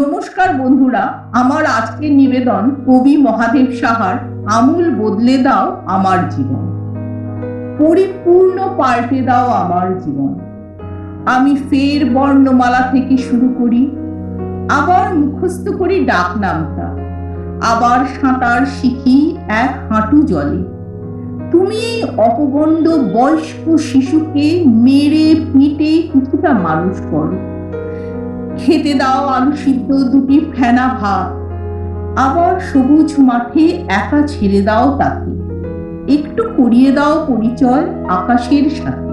নমস্কার বন্ধুরা, আমার আজকের নিবেদন কবি মহাদেব সাহার আমূল বদলে দাও আমার জীবন। পরিপূর্ণ পাল্টে দাও আমার জীবন। আমি ফের বর্ণমালা থেকে শুরু করি, আবার মুখস্থ করি ডাক নামটা, আবার সাঁতার শিখি এক হাঁটু জলে। তুমি এই অপগণ্ড বয়স্ক শিশুকে মেরে পিটে কিছুটা মানুষ করো। খেতে দাও আলু সিদ্ধ দুটি ফেনা ভাত। আবার সবুজ মাঠে একা ছেড়ে দাও তাকে। একটু করিয়ে দাও পরিচয় আকাশের সাথে।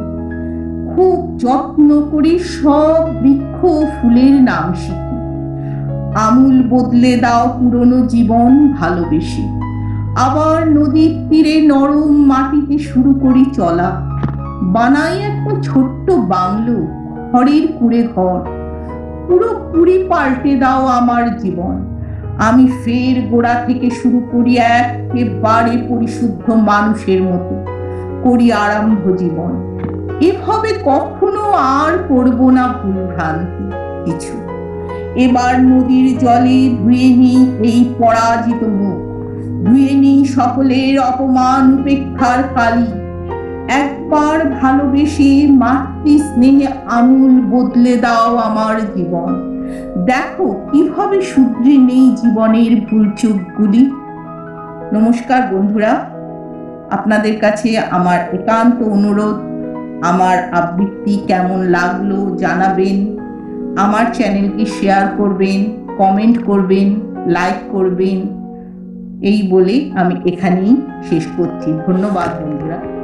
খুব যত্ন করে সব বৃক্ষ ফুলের নাম শিখি। আমূল বদলে দাও পুরনো জীবন ভালোবেসে। আবার নদীর তীরে নরম মাটিতে শুরু করি চলা। বানাই একটা ছোট্ট বাংলো ঘরের কুড়ে ঘর। পুরো কুড়ি পাল্টে দাও আমার জীবন। আমি ফের গোড়া থেকে শুরু করি একেবারে পরিশুদ্ধ মানুষের মতো, করি আরম্ভ জীবন। এভাবে কখনো আর করব না ভুল ভ্রান্তি কিছু। এবার নদীর জলে ধুয়ে নিই এই পরাজিত মুখ। ধুয়ে নিই সকলের অপমান উপেক্ষার কালি একবার ভালোবেসে মাতৃ স্নেহে আমূল বদলে দাও আমার জীবন। দেখো কীভাবে শুধরে নেই জীবনের ভুল চোখগুলি। নমস্কার বন্ধুরা, আপনাদের কাছে আমার একান্ত অনুরোধ। আমার আবৃত্তি কেমন লাগল জানাবেন। আমার চ্যানেলকে শেয়ার করবেন, কমেন্ট করবেন, লাইক করবেন। এই বলে আমি এখানেই শেষ করছি। ধন্যবাদ বন্ধুরা।